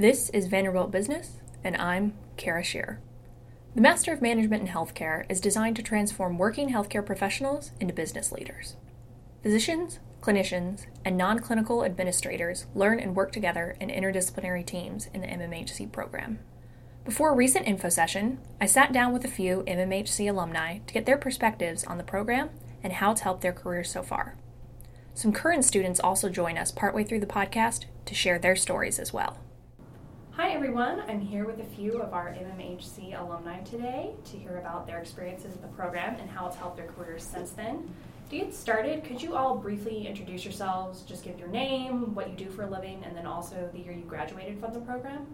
This is Vanderbilt Business, and I'm Kara Shear. The Master of Management in Healthcare is designed to transform working healthcare professionals into business leaders. Physicians, clinicians, and non clinical administrators learn and work together in interdisciplinary teams in the MMHC program. Before a recent info session, I sat down with a few MMHC alumni to get their perspectives on the program and how it's helped their careers so far. Some current students also join us partway through the podcast to share their stories as well. Hi, everyone. I'm here with a few of our MMHC alumni today to hear about their experiences with the program and how it's helped their careers since then. To get started, could you all briefly introduce yourselves? Just give your name, what you do for a living, and then also the year you graduated from the program?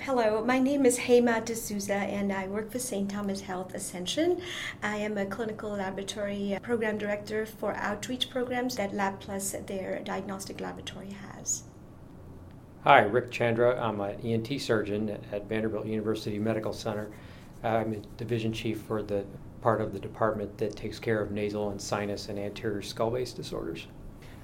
Hello, my name is Hema D'Souza and I work for St. Thomas Health Ascension. I am a clinical laboratory uh, program director for outreach programs that LabPlus, their diagnostic laboratory, has. Hi, Rick Chandra. I'm an ENT surgeon at Vanderbilt University Medical Center. I'm a division chief for the part of the department that takes care of nasal and sinus and anterior skull base disorders.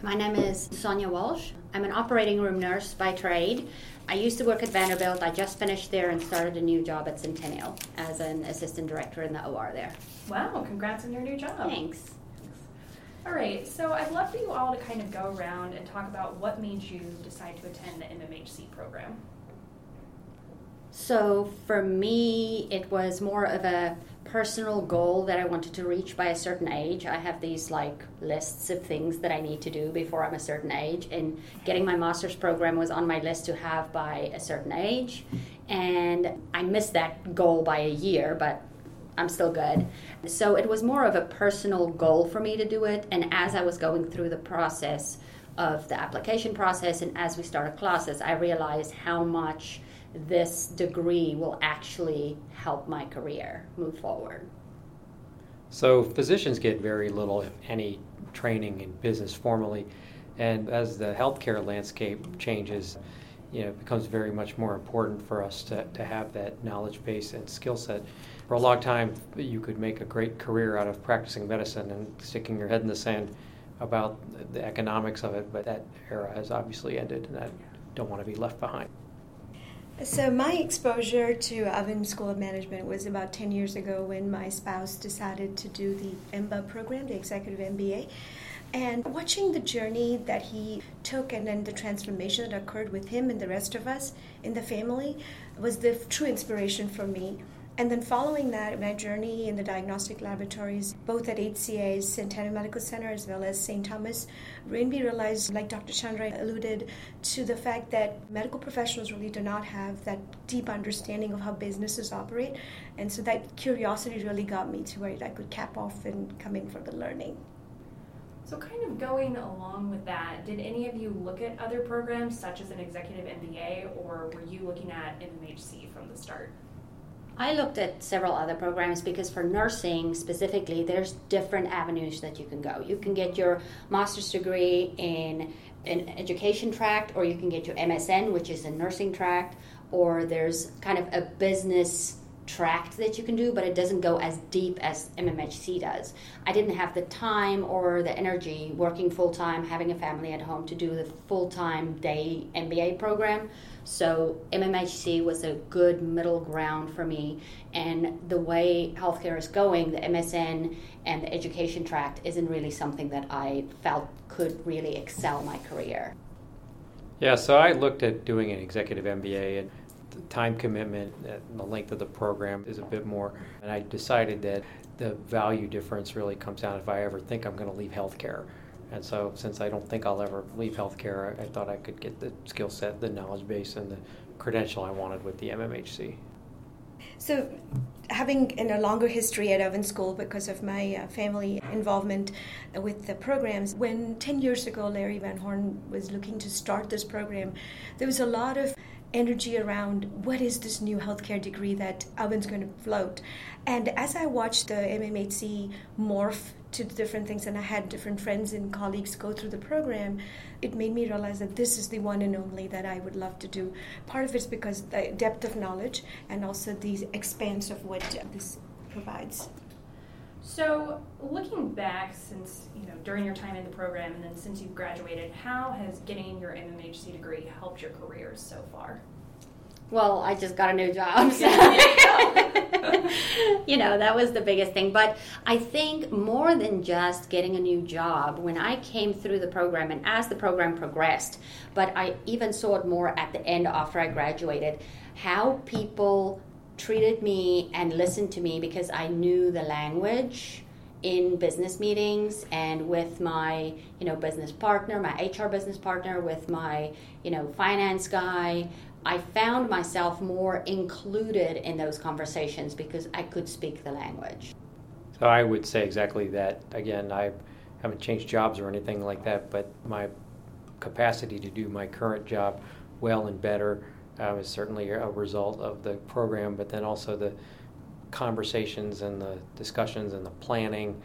My name is Sonia Walsh. I'm an operating room nurse by trade. I used to work at Vanderbilt. I just finished there and started a new job at Centennial as an assistant director in the OR there. Wow, congrats on your new job. Thanks. All right, so I'd love for you all to kind of go around and talk about what made you decide to attend the MMHC program. So for me, it was more of a personal goal that I wanted to reach by a certain age. I have these like lists of things that I need to do before I'm a certain age, and getting my master's program was on my list to have by a certain age. And I missed that goal by a year, but I'm still good. So it was more of a personal goal for me to do it. And as I was going through the process of the application process and as we started classes, I realized how much this degree will actually help my career move forward. So, physicians get very little, if any, training in business formally. And as the healthcare landscape changes, you know, it becomes very much more important for us to, to have that knowledge base and skill set. For a long time, you could make a great career out of practicing medicine and sticking your head in the sand about the economics of it, but that era has obviously ended, and I don't want to be left behind. So, my exposure to Owen School of Management was about 10 years ago when my spouse decided to do the EMBA program, the Executive MBA. And watching the journey that he took and then the transformation that occurred with him and the rest of us in the family was the true inspiration for me. And then following that, my journey in the diagnostic laboratories, both at HCA's Centennial Medical Center as well as St. Thomas, made realized, like Dr. Chandra alluded to, the fact that medical professionals really do not have that deep understanding of how businesses operate. And so that curiosity really got me to where I could cap off and come in for the learning. So, kind of going along with that, did any of you look at other programs such as an executive MBA, or were you looking at MMHC from the start? I looked at several other programs because for nursing specifically, there's different avenues that you can go. You can get your master's degree in an education tract, or you can get your MSN, which is a nursing tract, or there's kind of a business tract that you can do, but it doesn't go as deep as MMHC does. I didn't have the time or the energy working full time, having a family at home to do the full time day MBA program. So MMHC was a good middle ground for me. And the way healthcare is going, the MSN and the education tract isn't really something that I felt could really excel my career. Yeah, so I looked at doing an executive MBA and time commitment and the length of the program is a bit more. And I decided that the value difference really comes down if I ever think I'm going to leave healthcare. And so, since I don't think I'll ever leave healthcare, I, thought I could get the skill set, the knowledge base, and the credential I wanted with the MMHC. So, having in a longer history at Owen School because of my uh, family involvement with the programs, when 10 years ago Larry Van Horn was looking to start this program, there was a lot of energy around what is this new healthcare degree that Owen's going to float. And as I watched the MMHC morph to different things and I had different friends and colleagues go through the program, it made me realize that this is the one and only that I would love to do. Part of it's because the depth of knowledge and also the expanse of what this provides. So, looking back since, you know, during your time in the program and then since you've graduated, how has getting your MMHC degree helped your career so far? Well, I just got a new job. So. you know, that was the biggest thing. But I think more than just getting a new job, when I came through the program and as the program progressed, but I even saw it more at the end after I graduated, how people treated me and listened to me because I knew the language in business meetings and with my you know business partner my hr business partner with my you know finance guy I found myself more included in those conversations because I could speak the language. So I would say exactly that. Again, I haven't changed jobs or anything like that, but my capacity to do my current job well and better uh, is certainly a result of the program, but then also the conversations and the discussions and the planning.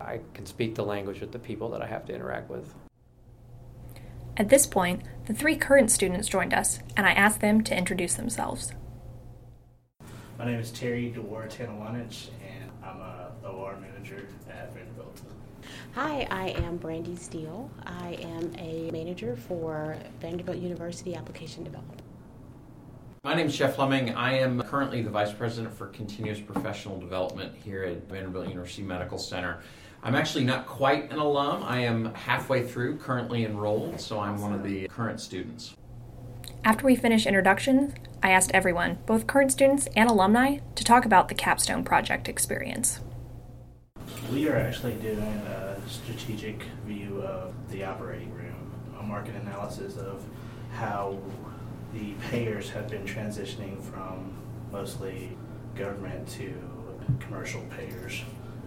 I can speak the language with the people that I have to interact with. At this point, the three current students joined us, and I asked them to introduce themselves. My name is Terry DeWar Tanalanich, and I'm a OR manager at Vanderbilt. Hi, I am Brandy Steele. I am a manager for Vanderbilt University Application Development. My name is Jeff Fleming. I am currently the Vice President for Continuous Professional Development here at Vanderbilt University Medical Center. I'm actually not quite an alum. I am halfway through, currently enrolled, so I'm one of the current students. After we finish introductions, I asked everyone, both current students and alumni, to talk about the Capstone project experience. We are actually doing a strategic view of the operating room, a market analysis of how the payers have been transitioning from mostly government to commercial payers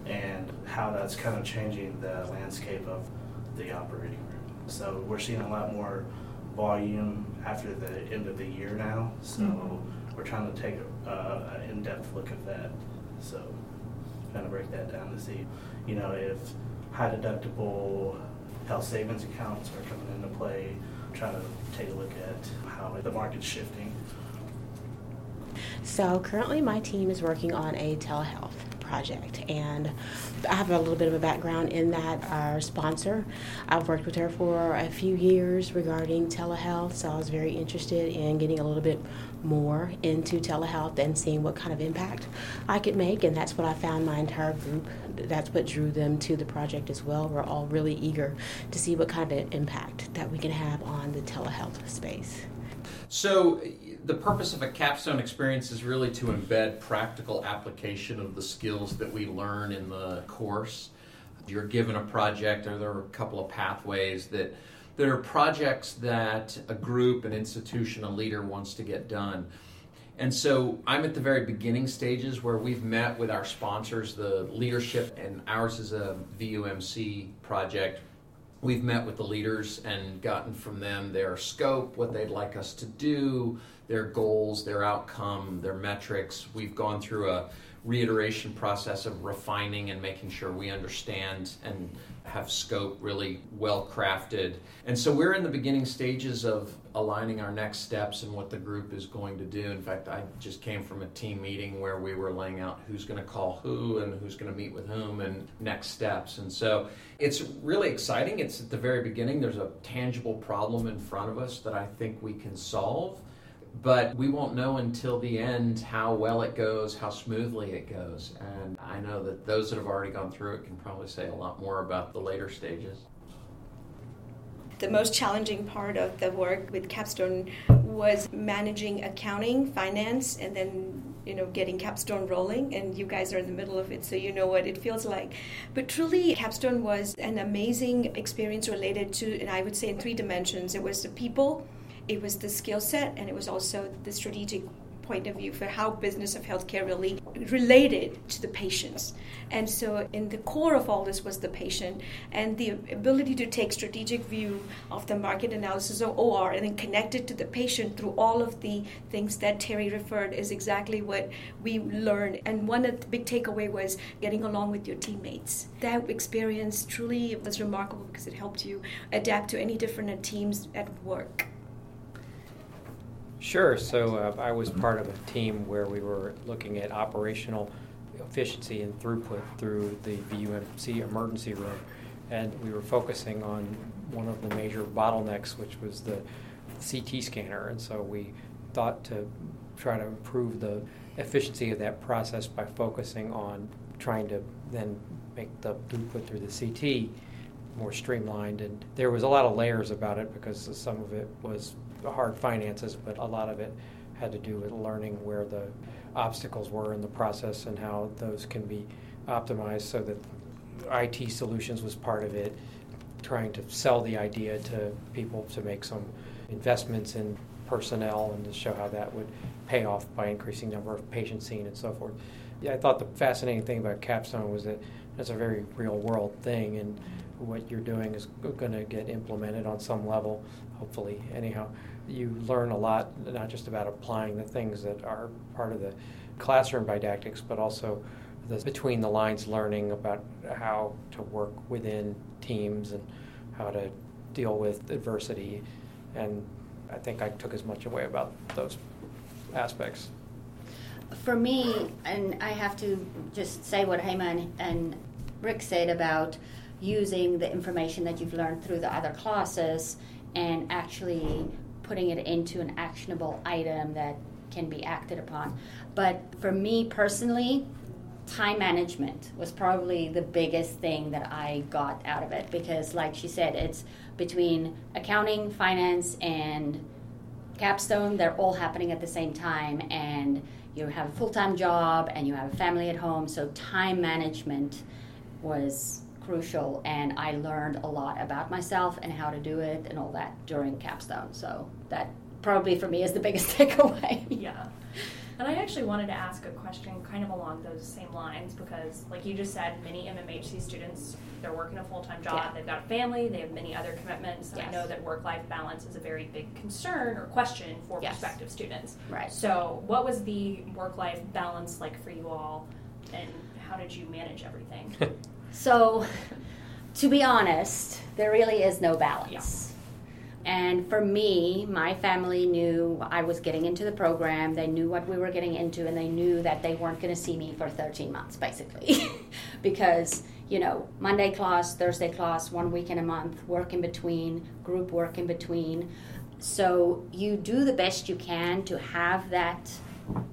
and how that's kind of changing the landscape of the operating room. So we're seeing a lot more volume after the end of the year now. So mm-hmm. we're trying to take an in-depth look at that. So kind of break that down to see, you know, if high deductible health savings accounts are coming into play. Trying to take a look at how the market's shifting. So currently, my team is working on a telehealth project. And I have a little bit of a background in that. Our sponsor, I've worked with her for a few years regarding telehealth, so I was very interested in getting a little bit more into telehealth and seeing what kind of impact I could make. And that's what I found my entire group. That's what drew them to the project as well. We're all really eager to see what kind of impact that we can have on the telehealth space. So, the purpose of a capstone experience is really to embed practical application of the skills that we learn in the course. You're given a project, or there are a couple of pathways that that are projects that a group, an institution, a leader wants to get done. And so I'm at the very beginning stages where we've met with our sponsors, the leadership, and ours is a VUMC project We've met with the leaders and gotten from them their scope, what they'd like us to do, their goals, their outcome, their metrics. We've gone through a reiteration process of refining and making sure we understand and have scope really well crafted. And so we're in the beginning stages of aligning our next steps and what the group is going to do. In fact, I just came from a team meeting where we were laying out who's going to call who and who's going to meet with whom and next steps. And so it's really exciting. It's at the very beginning. There's a tangible problem in front of us that I think we can solve but we won't know until the end how well it goes, how smoothly it goes. And I know that those that have already gone through it can probably say a lot more about the later stages. The most challenging part of the work with Capstone was managing accounting, finance, and then you know getting Capstone rolling. And you guys are in the middle of it, so you know what it feels like. But truly, Capstone was an amazing experience related to, and I would say in three dimensions. It was the people it was the skill set and it was also the strategic point of view for how business of healthcare really related to the patients. And so in the core of all this was the patient and the ability to take strategic view of the market analysis of OR and then connect it to the patient through all of the things that Terry referred is exactly what we learned. And one of the big takeaway was getting along with your teammates. That experience truly was remarkable because it helped you adapt to any different teams at work. Sure. So uh, I was part of a team where we were looking at operational efficiency and throughput through the VUMC emergency room. And we were focusing on one of the major bottlenecks, which was the CT scanner. And so we thought to try to improve the efficiency of that process by focusing on trying to then make the throughput through the CT more streamlined. And there was a lot of layers about it because some of it was hard finances, but a lot of it had to do with learning where the obstacles were in the process and how those can be optimized so that IT solutions was part of it, trying to sell the idea to people to make some investments in personnel and to show how that would pay off by increasing number of patients seen and so forth. Yeah, I thought the fascinating thing about Capstone was that it's a very real world thing and what you're doing is going to get implemented on some level, hopefully. Anyhow, you learn a lot, not just about applying the things that are part of the classroom didactics, but also the between the lines learning about how to work within teams and how to deal with adversity. And I think I took as much away about those aspects. For me, and I have to just say what Hema and Rick said about using the information that you've learned through the other classes and actually putting it into an actionable item that can be acted upon. But for me personally, time management was probably the biggest thing that I got out of it because, like she said, it's between accounting, finance, and capstone, they're all happening at the same time. And you have a full time job and you have a family at home, so time management was crucial and I learned a lot about myself and how to do it and all that during capstone. So that probably for me is the biggest takeaway. yeah. And I actually wanted to ask a question kind of along those same lines because, like you just said, many MMHC students, they're working a full time job, yeah. they've got a family, they have many other commitments. And yes. I know that work life balance is a very big concern or question for yes. prospective students. Right. So, what was the work life balance like for you all, and how did you manage everything? So, to be honest, there really is no balance. And for me, my family knew I was getting into the program. They knew what we were getting into, and they knew that they weren't going to see me for 13 months, basically. because, you know, Monday class, Thursday class, one week in a month, work in between, group work in between. So you do the best you can to have that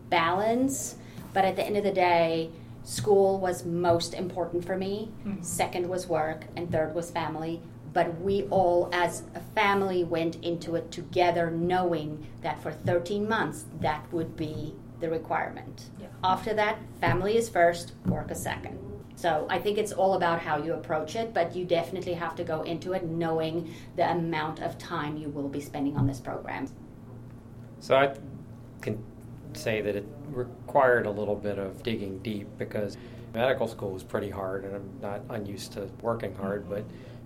balance, but at the end of the day, school was most important for me. Mm-hmm. Second was work, and third was family. But we all, as a family, went into it together, knowing that for 13 months that would be the requirement. Yeah. After that, family is first, work is second. So I think it's all about how you approach it, but you definitely have to go into it knowing the amount of time you will be spending on this program. So I can say that it required a little bit of digging deep because medical school was pretty hard and I'm not unused to working hard, but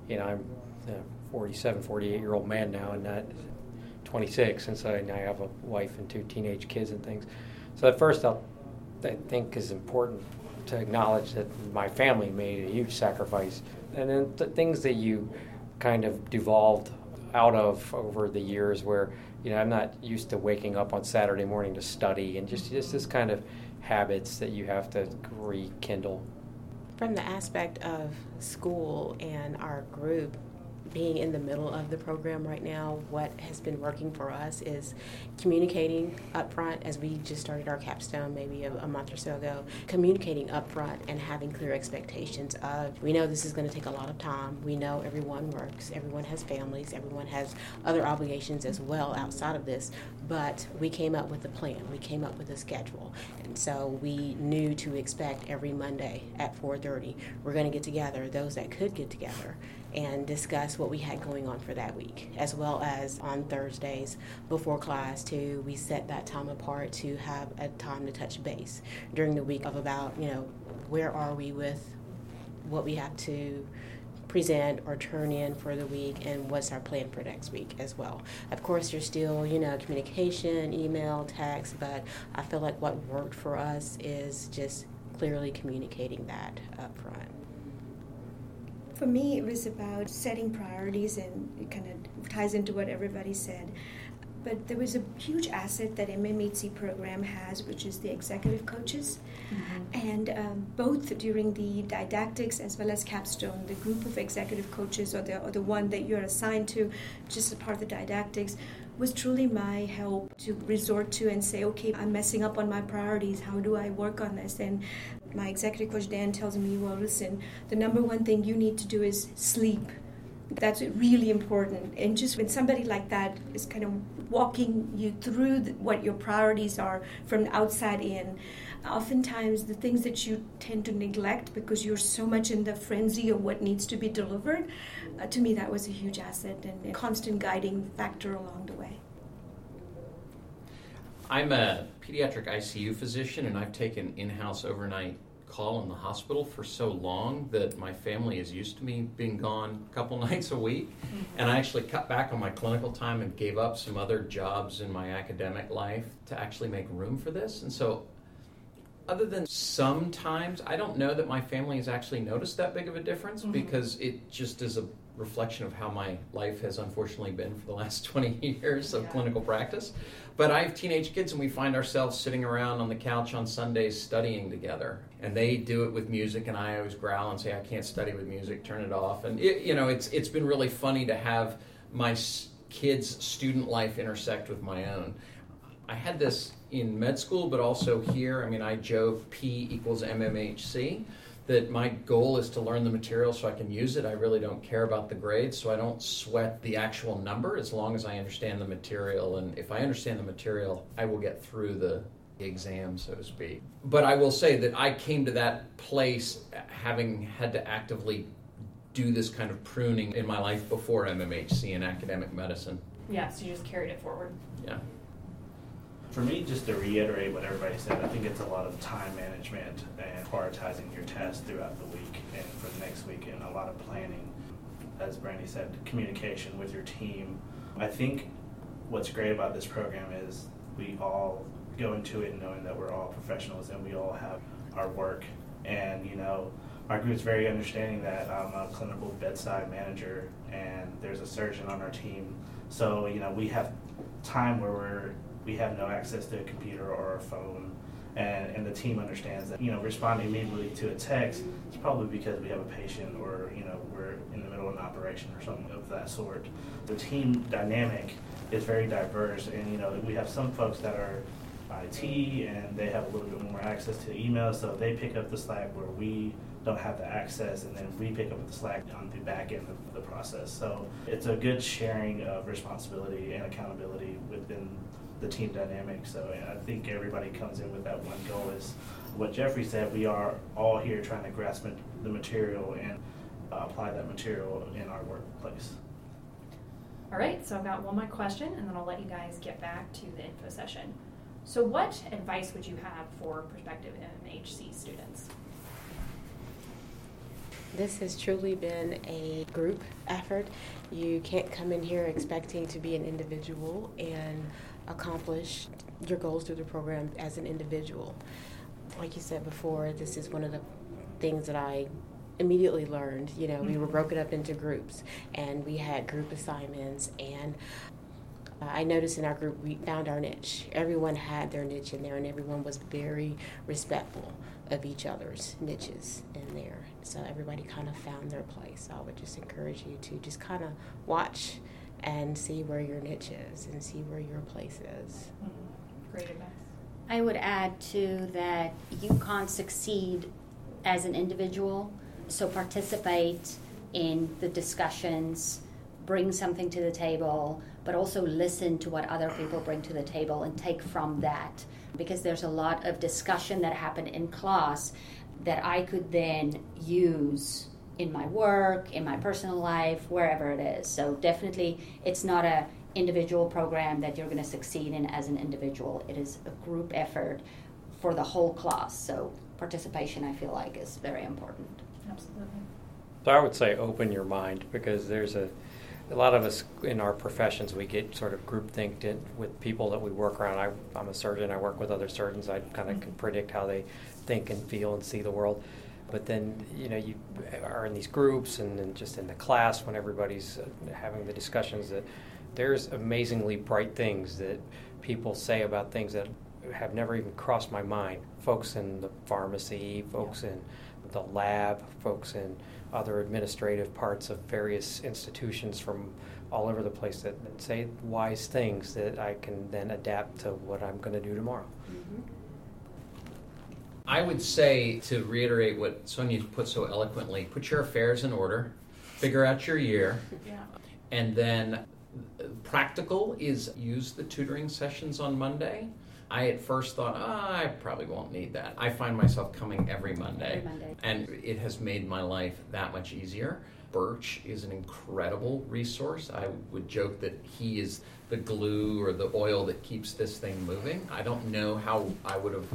you know, I'm a 47, 48 year old man now and not 26, and so I have a wife and two teenage kids and things. So at first, I'll, I think is important to acknowledge that my family made a huge sacrifice, and then the things that you kind of devolved out of over the years where you know, I'm not used to waking up on Saturday morning to study and just just this kind of habits that you have to rekindle. From the aspect of school and our group, being in the middle of the program right now, what has been working for us is communicating upfront as we just started our capstone maybe a, a month or so ago. Communicating upfront and having clear expectations of we know this is going to take a lot of time. We know everyone works, everyone has families, everyone has other obligations as well outside of this, but we came up with a plan. We came up with a schedule. And so we knew to expect every Monday at 4:30 we're going to get together those that could get together and discuss what we had going on for that week, as well as on Thursdays before class too. We set that time apart to have a time to touch base during the week of about you know where are we with what we have to present or turn in for the week and what's our plan for next week as well. Of course, there's still, you know, communication, email, text, but I feel like what worked for us is just clearly communicating that up front. For me, it was about setting priorities, and it kind of ties into what everybody said. but there was a huge asset that MMHC program has, which is the executive coaches. Mm-hmm. And um, both during the didactics as well as capstone, the group of executive coaches or the, or the one that you're assigned to, just as part of the didactics, was truly my help to resort to and say, okay, I'm messing up on my priorities. How do I work on this? And my executive coach Dan tells me, well, listen, the number one thing you need to do is sleep. That's really important. And just when somebody like that is kind of walking you through what your priorities are from outside in, oftentimes the things that you tend to neglect because you're so much in the frenzy of what needs to be delivered, uh, to me that was a huge asset and a constant guiding factor along the way. I'm a pediatric ICU physician and I've taken in house overnight call in the hospital for so long that my family is used to me being gone a couple nights a week. Mm-hmm. And I actually cut back on my clinical time and gave up some other jobs in my academic life to actually make room for this. And so other than sometimes, I don't know that my family has actually noticed that big of a difference mm-hmm. because it just is a reflection of how my life has unfortunately been for the last 20 years of yeah. clinical practice. But I have teenage kids, and we find ourselves sitting around on the couch on Sundays studying together. And they do it with music, and I always growl and say, "I can't study with music. Turn it off." And it, you know, it's it's been really funny to have my kids' student life intersect with my own. I had this in med school, but also here. I mean, I joke P equals MMHC. That my goal is to learn the material so I can use it. I really don't care about the grades, so I don't sweat the actual number as long as I understand the material. And if I understand the material, I will get through the exam, so to speak. But I will say that I came to that place having had to actively do this kind of pruning in my life before MMHC in academic medicine. Yeah, so you just carried it forward. Yeah for me, just to reiterate what everybody said, I think it's a lot of time management and prioritizing your tests throughout the week and for the next week, and a lot of planning. As Brandy said, communication with your team. I think what's great about this program is we all go into it knowing that we're all professionals and we all have our work. And, you know, our group's very understanding that I'm a clinical bedside manager and there's a surgeon on our team. So, you know, we have time where we're we have no access to a computer or a phone. And, and the team understands that, you know, responding immediately to a text is probably because we have a patient or, you know, we're in the middle of an operation or something of that sort. The team dynamic is very diverse, and, you know, we have some folks that are IT and they have a little bit more access to email, so they pick up the slack where we don't have the access, and then we pick up the slack on the back end of the process. So it's a good sharing of responsibility and accountability within the team dynamic. So I think everybody comes in with that one goal is what Jeffrey said, we are all here trying to grasp the material and uh, apply that material in our workplace. All right, so I've got one more question and then I'll let you guys get back to the info session. So what advice would you have for prospective MHC students? This has truly been a group effort. You can't come in here expecting to be an individual and accomplish your goals through the program as an individual. Like you said before, this is one of the things that I immediately learned. You know, we were mm-hmm. broken up into groups and we had group assignments and I noticed in our group we found our niche. Everyone had their niche in there, and everyone was very respectful of each other's niches in there. So everybody kind of found their place. So I would just encourage you to just kind of watch and see where your niche is and see where your place is. Mm-hmm. Great advice. I would add too that you can't succeed as an individual, so participate in the discussions, bring something to the table, but also listen to what other people bring to the table and take from that. Because there's a lot of discussion that happened in class that I could then use in my work, in my personal life, wherever it is. So definitely, it's not a individual program that you're going to succeed in as an individual. It is a group effort for the whole class. So participation, I feel like, is very important. Absolutely. So I would say open your mind because there's a a lot of us in our professions we get sort of group thinked in with people that we work around. I, am a surgeon. I work with other surgeons. I kind of mm-hmm. can predict how they think and feel and see the world but then you know you are in these groups and, and just in the class when everybody's uh, having the discussions that there's amazingly bright things that people say about things that have never even crossed my mind. Folks in the pharmacy, folks in the lab, folks in other administrative parts of various institutions from all over the place that, that say wise things that I can then adapt to what I'm going to do tomorrow. Mm-hmm. I would say to reiterate what Sonia put so eloquently put your affairs in order, figure out your year, yeah. and then practical is use the tutoring sessions on Monday. I at first thought, oh, I probably won't need that. I find myself coming every Monday, every Monday, and it has made my life that much easier. Birch is an incredible resource. I would joke that he is the glue or the oil that keeps this thing moving. I don't know how I would have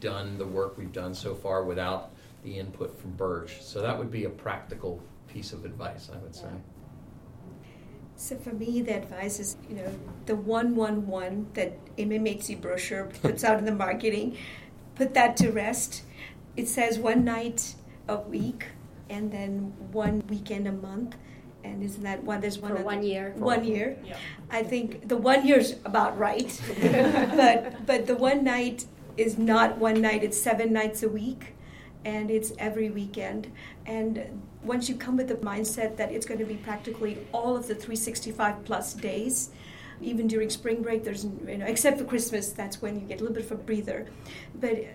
done the work we've done so far without the input from Birch. So that would be a practical piece of advice, I would say. So for me, the advice is, you know, the one one one that MMA brochure puts out in the marketing, put that to rest. It says one night a week and then one weekend a month. And isn't that one? There's one for one year. One year. Yeah. I think the one year's about right, but but the one night is not one night. It's seven nights a week, and it's every weekend. And once you come with the mindset that it's going to be practically all of the 365 plus days, even during spring break, there's you know except for Christmas, that's when you get a little bit of a breather, but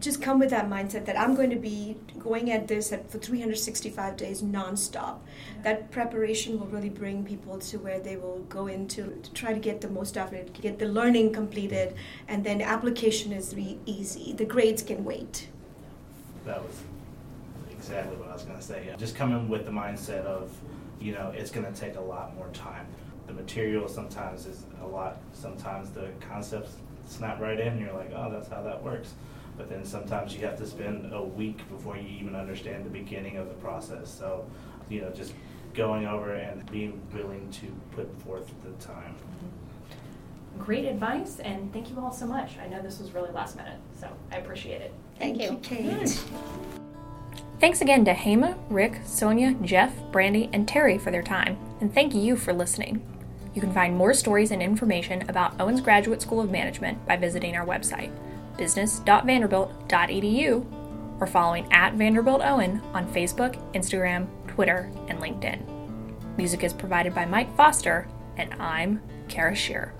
just come with that mindset that I'm going to be going at this at, for 365 days nonstop. That preparation will really bring people to where they will go into to try to get the most out of it, get the learning completed, and then application is really easy. The grades can wait. That was exactly what I was going to say. Just coming with the mindset of, you know, it's going to take a lot more time. The material sometimes is a lot. Sometimes the concepts snap right in. You're like, oh, that's how that works but then sometimes you have to spend a week before you even understand the beginning of the process. So, you know, just going over and being willing to put forth the time. Mm-hmm. Great advice, and thank you all so much. I know this was really last minute, so I appreciate it. Thank, thank you, Kate. Thanks again to Hema, Rick, Sonia, Jeff, Brandy, and Terry for their time, and thank you for listening. You can find more stories and information about Owens Graduate School of Management by visiting our website business.vanderbilt.edu or following at Vanderbilt Owen on Facebook, Instagram, Twitter, and LinkedIn. Music is provided by Mike Foster, and I'm Kara Shear.